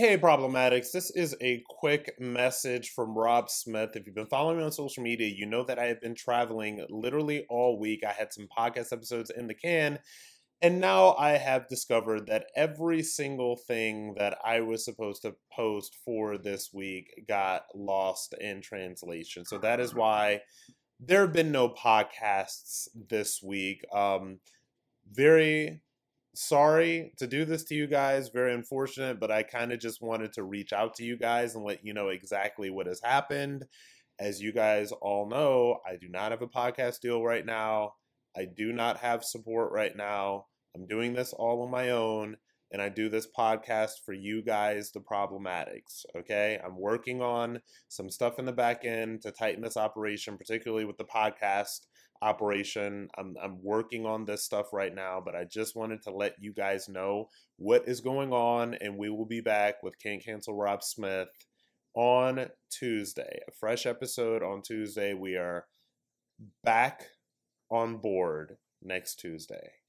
Hey, Problematics. This is a quick message from Rob Smith. If you've been following me on social media, you know that I have been traveling literally all week. I had some podcast episodes in the can, and now I have discovered that every single thing that I was supposed to post for this week got lost in translation. So that is why there have been no podcasts this week. Um, very sorry to do this to you guys. Very unfortunate, but I kind of just wanted to reach out to you guys and let you know exactly what has happened. As you guys all know, I do not have a podcast deal right now. I do not have support right now. I'm doing this all on my own, and I do this podcast for you guys, the problematics. Okay. I'm working on some stuff in the back end to tighten this operation, particularly with the podcast operation. I'm, I'm working on this stuff right now, but I just wanted to let you guys know what is going on, and we will be back with Can't Cancel Rob Smith on Tuesday. A fresh episode on Tuesday. We are back on board next Tuesday.